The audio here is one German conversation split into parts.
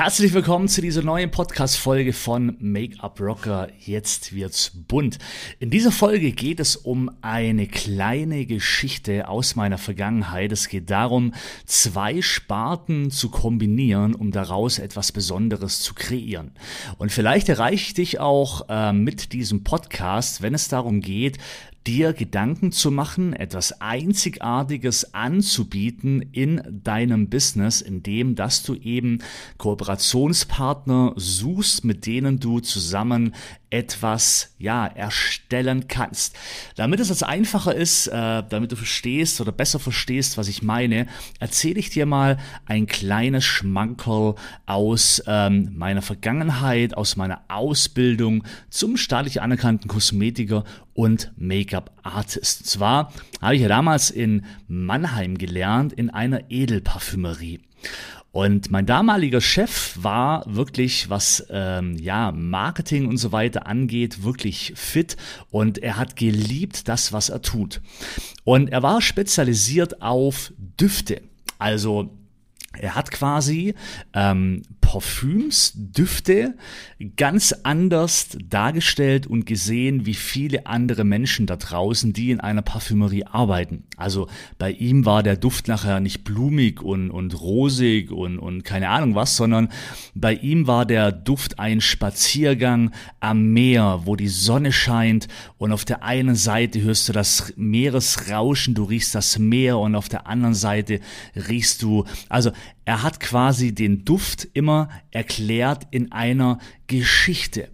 Herzlich willkommen zu dieser neuen Podcast-Folge von Make-up Rocker. Jetzt wird's bunt. In dieser Folge geht es um eine kleine Geschichte aus meiner Vergangenheit. Es geht darum, zwei Sparten zu kombinieren, um daraus etwas Besonderes zu kreieren. Und vielleicht erreiche ich dich auch äh, mit diesem Podcast, wenn es darum geht, dir Gedanken zu machen, etwas Einzigartiges anzubieten in deinem Business, indem dass du eben Kooperationspartner suchst, mit denen du zusammen etwas ja erstellen kannst. Damit es jetzt einfacher ist, äh, damit du verstehst oder besser verstehst, was ich meine, erzähle ich dir mal ein kleines Schmankerl aus ähm, meiner Vergangenheit, aus meiner Ausbildung zum staatlich anerkannten Kosmetiker und Make-up-Artist. Zwar habe ich ja damals in Mannheim gelernt, in einer Edelparfümerie. Und mein damaliger Chef war wirklich, was ähm, ja Marketing und so weiter angeht, wirklich fit und er hat geliebt das, was er tut. Und er war spezialisiert auf Düfte. Also er hat quasi ähm, Parfüms, Düfte ganz anders dargestellt und gesehen wie viele andere Menschen da draußen, die in einer Parfümerie arbeiten. Also bei ihm war der Duft nachher nicht blumig und, und rosig und, und keine Ahnung was, sondern bei ihm war der Duft ein Spaziergang am Meer, wo die Sonne scheint und auf der einen Seite hörst du das Meeresrauschen, du riechst das Meer und auf der anderen Seite riechst du, also er hat quasi den Duft immer erklärt in einer Geschichte.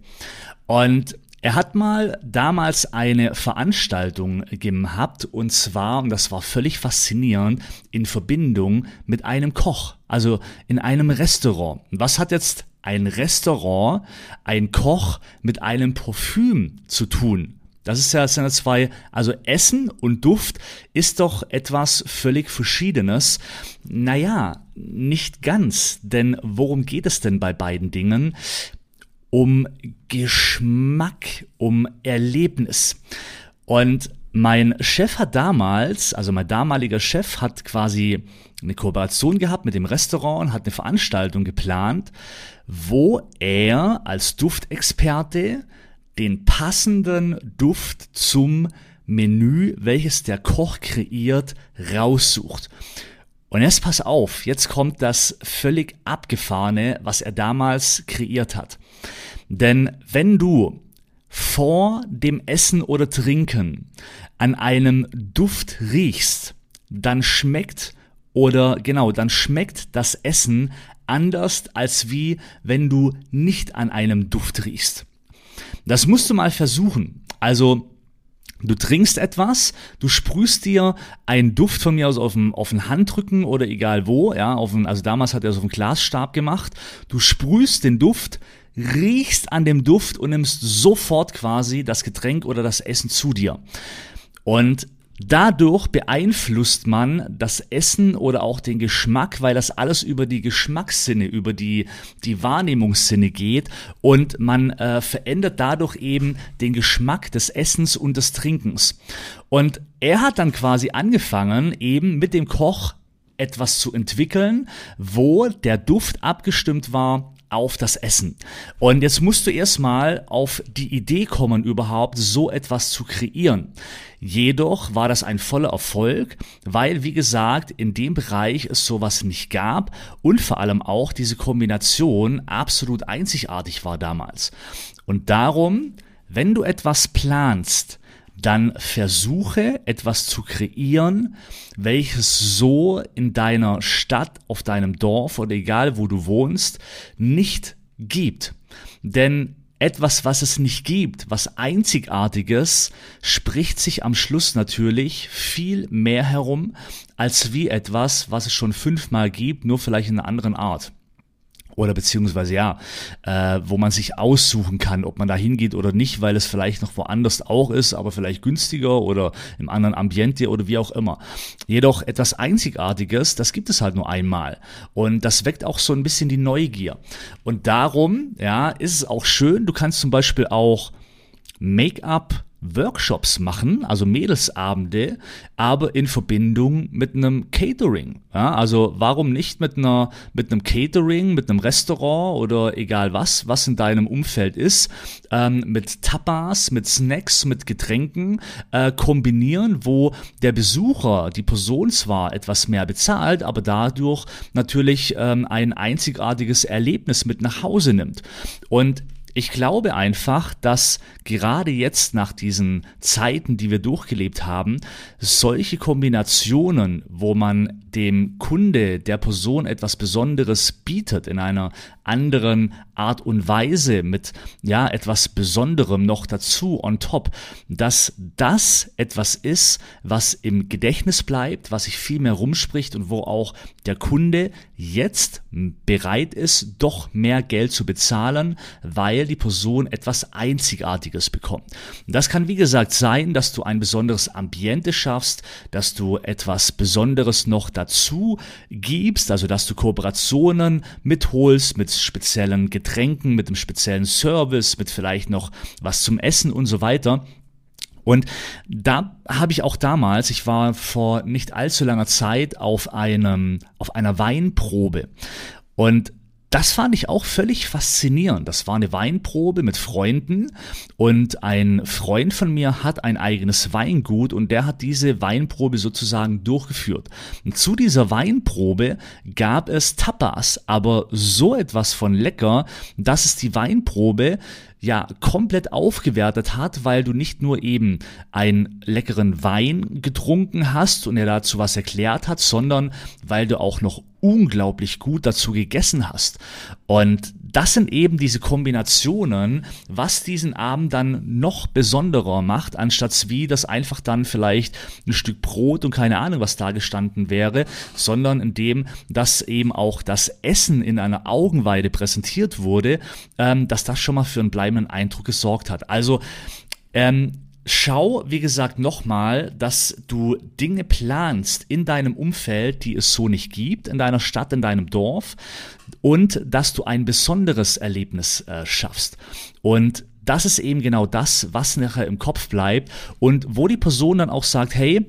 Und er hat mal damals eine Veranstaltung gehabt und zwar, und das war völlig faszinierend, in Verbindung mit einem Koch, also in einem Restaurant. Was hat jetzt ein Restaurant, ein Koch mit einem Parfüm zu tun? Das ist ja, das ja zwei, also Essen und Duft ist doch etwas völlig Verschiedenes. Naja, nicht ganz, denn worum geht es denn bei beiden Dingen? Um Geschmack, um Erlebnis. Und mein Chef hat damals, also mein damaliger Chef hat quasi eine Kooperation gehabt mit dem Restaurant und hat eine Veranstaltung geplant, wo er als Duftexperte den passenden Duft zum Menü, welches der Koch kreiert, raussucht. Und jetzt pass auf, jetzt kommt das völlig abgefahrene, was er damals kreiert hat. Denn wenn du vor dem Essen oder Trinken an einem Duft riechst, dann schmeckt oder genau, dann schmeckt das Essen anders als wie wenn du nicht an einem Duft riechst. Das musst du mal versuchen. Also, Du trinkst etwas, du sprühst dir einen Duft von mir aus auf den, auf den Handrücken oder egal wo, ja, auf den, also damals hat er es auf dem Glasstab gemacht. Du sprühst den Duft, riechst an dem Duft und nimmst sofort quasi das Getränk oder das Essen zu dir. Und Dadurch beeinflusst man das Essen oder auch den Geschmack, weil das alles über die Geschmackssinne, über die, die Wahrnehmungssinne geht und man äh, verändert dadurch eben den Geschmack des Essens und des Trinkens. Und er hat dann quasi angefangen, eben mit dem Koch etwas zu entwickeln, wo der Duft abgestimmt war auf das Essen. Und jetzt musst du erstmal auf die Idee kommen, überhaupt so etwas zu kreieren. Jedoch war das ein voller Erfolg, weil, wie gesagt, in dem Bereich es sowas nicht gab und vor allem auch diese Kombination absolut einzigartig war damals. Und darum, wenn du etwas planst, dann versuche etwas zu kreieren, welches so in deiner Stadt, auf deinem Dorf oder egal wo du wohnst, nicht gibt. Denn etwas, was es nicht gibt, was Einzigartiges, spricht sich am Schluss natürlich viel mehr herum, als wie etwas, was es schon fünfmal gibt, nur vielleicht in einer anderen Art oder beziehungsweise ja, äh, wo man sich aussuchen kann, ob man da hingeht oder nicht, weil es vielleicht noch woanders auch ist, aber vielleicht günstiger oder im anderen Ambiente oder wie auch immer. Jedoch etwas Einzigartiges, das gibt es halt nur einmal und das weckt auch so ein bisschen die Neugier. Und darum, ja, ist es auch schön, du kannst zum Beispiel auch Make-up Workshops machen, also Mädelsabende, aber in Verbindung mit einem Catering. Ja, also warum nicht mit einer mit einem Catering, mit einem Restaurant oder egal was, was in deinem Umfeld ist, ähm, mit Tapas, mit Snacks, mit Getränken äh, kombinieren, wo der Besucher, die Person zwar etwas mehr bezahlt, aber dadurch natürlich ähm, ein einzigartiges Erlebnis mit nach Hause nimmt. Und ich glaube einfach, dass gerade jetzt nach diesen Zeiten, die wir durchgelebt haben, solche Kombinationen, wo man dem Kunde, der Person etwas Besonderes bietet in einer anderen Art und Weise mit ja etwas Besonderem noch dazu on top, dass das etwas ist, was im Gedächtnis bleibt, was sich viel mehr rumspricht und wo auch der Kunde jetzt bereit ist, doch mehr Geld zu bezahlen, weil die Person etwas Einzigartiges bekommt. Das kann wie gesagt sein, dass du ein besonderes Ambiente schaffst, dass du etwas Besonderes noch dazu gibst, also dass du Kooperationen mitholst mit speziellen Getränken, mit einem speziellen Service, mit vielleicht noch was zum Essen und so weiter. Und da habe ich auch damals, ich war vor nicht allzu langer Zeit auf einem, auf einer Weinprobe. Und das fand ich auch völlig faszinierend. Das war eine Weinprobe mit Freunden und ein Freund von mir hat ein eigenes Weingut und der hat diese Weinprobe sozusagen durchgeführt. Und zu dieser Weinprobe gab es Tapas, aber so etwas von lecker, dass es die Weinprobe ja komplett aufgewertet hat, weil du nicht nur eben einen leckeren Wein getrunken hast und er dazu was erklärt hat, sondern weil du auch noch unglaublich gut dazu gegessen hast. Und das sind eben diese Kombinationen, was diesen Abend dann noch besonderer macht, anstatt wie das einfach dann vielleicht ein Stück Brot und keine Ahnung, was da gestanden wäre, sondern indem das eben auch das Essen in einer Augenweide präsentiert wurde, ähm, dass das schon mal für einen bleibenden Eindruck gesorgt hat. Also ähm, Schau, wie gesagt, nochmal, dass du Dinge planst in deinem Umfeld, die es so nicht gibt, in deiner Stadt, in deinem Dorf und dass du ein besonderes Erlebnis äh, schaffst. Und das ist eben genau das, was nachher im Kopf bleibt und wo die Person dann auch sagt, hey,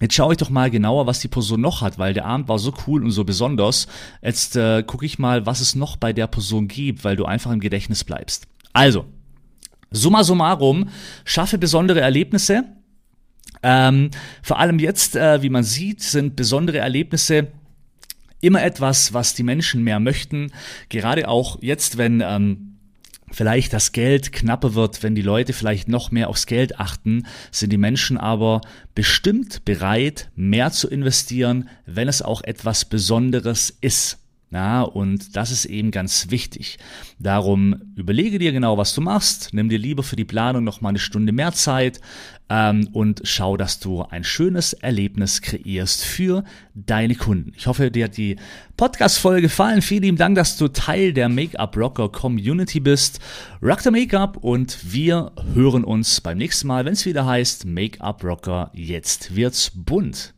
Jetzt schaue ich doch mal genauer, was die Person noch hat, weil der Abend war so cool und so besonders. Jetzt äh, gucke ich mal, was es noch bei der Person gibt, weil du einfach im Gedächtnis bleibst. Also, Summa summarum, schaffe besondere Erlebnisse. Ähm, vor allem jetzt, äh, wie man sieht, sind besondere Erlebnisse immer etwas, was die Menschen mehr möchten. Gerade auch jetzt, wenn ähm, vielleicht das Geld knapper wird, wenn die Leute vielleicht noch mehr aufs Geld achten, sind die Menschen aber bestimmt bereit, mehr zu investieren, wenn es auch etwas Besonderes ist. Ja, und das ist eben ganz wichtig. Darum überlege dir genau, was du machst. Nimm dir lieber für die Planung noch mal eine Stunde mehr Zeit ähm, und schau, dass du ein schönes Erlebnis kreierst für deine Kunden. Ich hoffe, dir hat die Podcast-Folge gefallen. Vielen lieben Dank, dass du Teil der Make-up Rocker Community bist. Rock the Make-up und wir hören uns beim nächsten Mal, wenn es wieder heißt Make-up Rocker. Jetzt wird's bunt.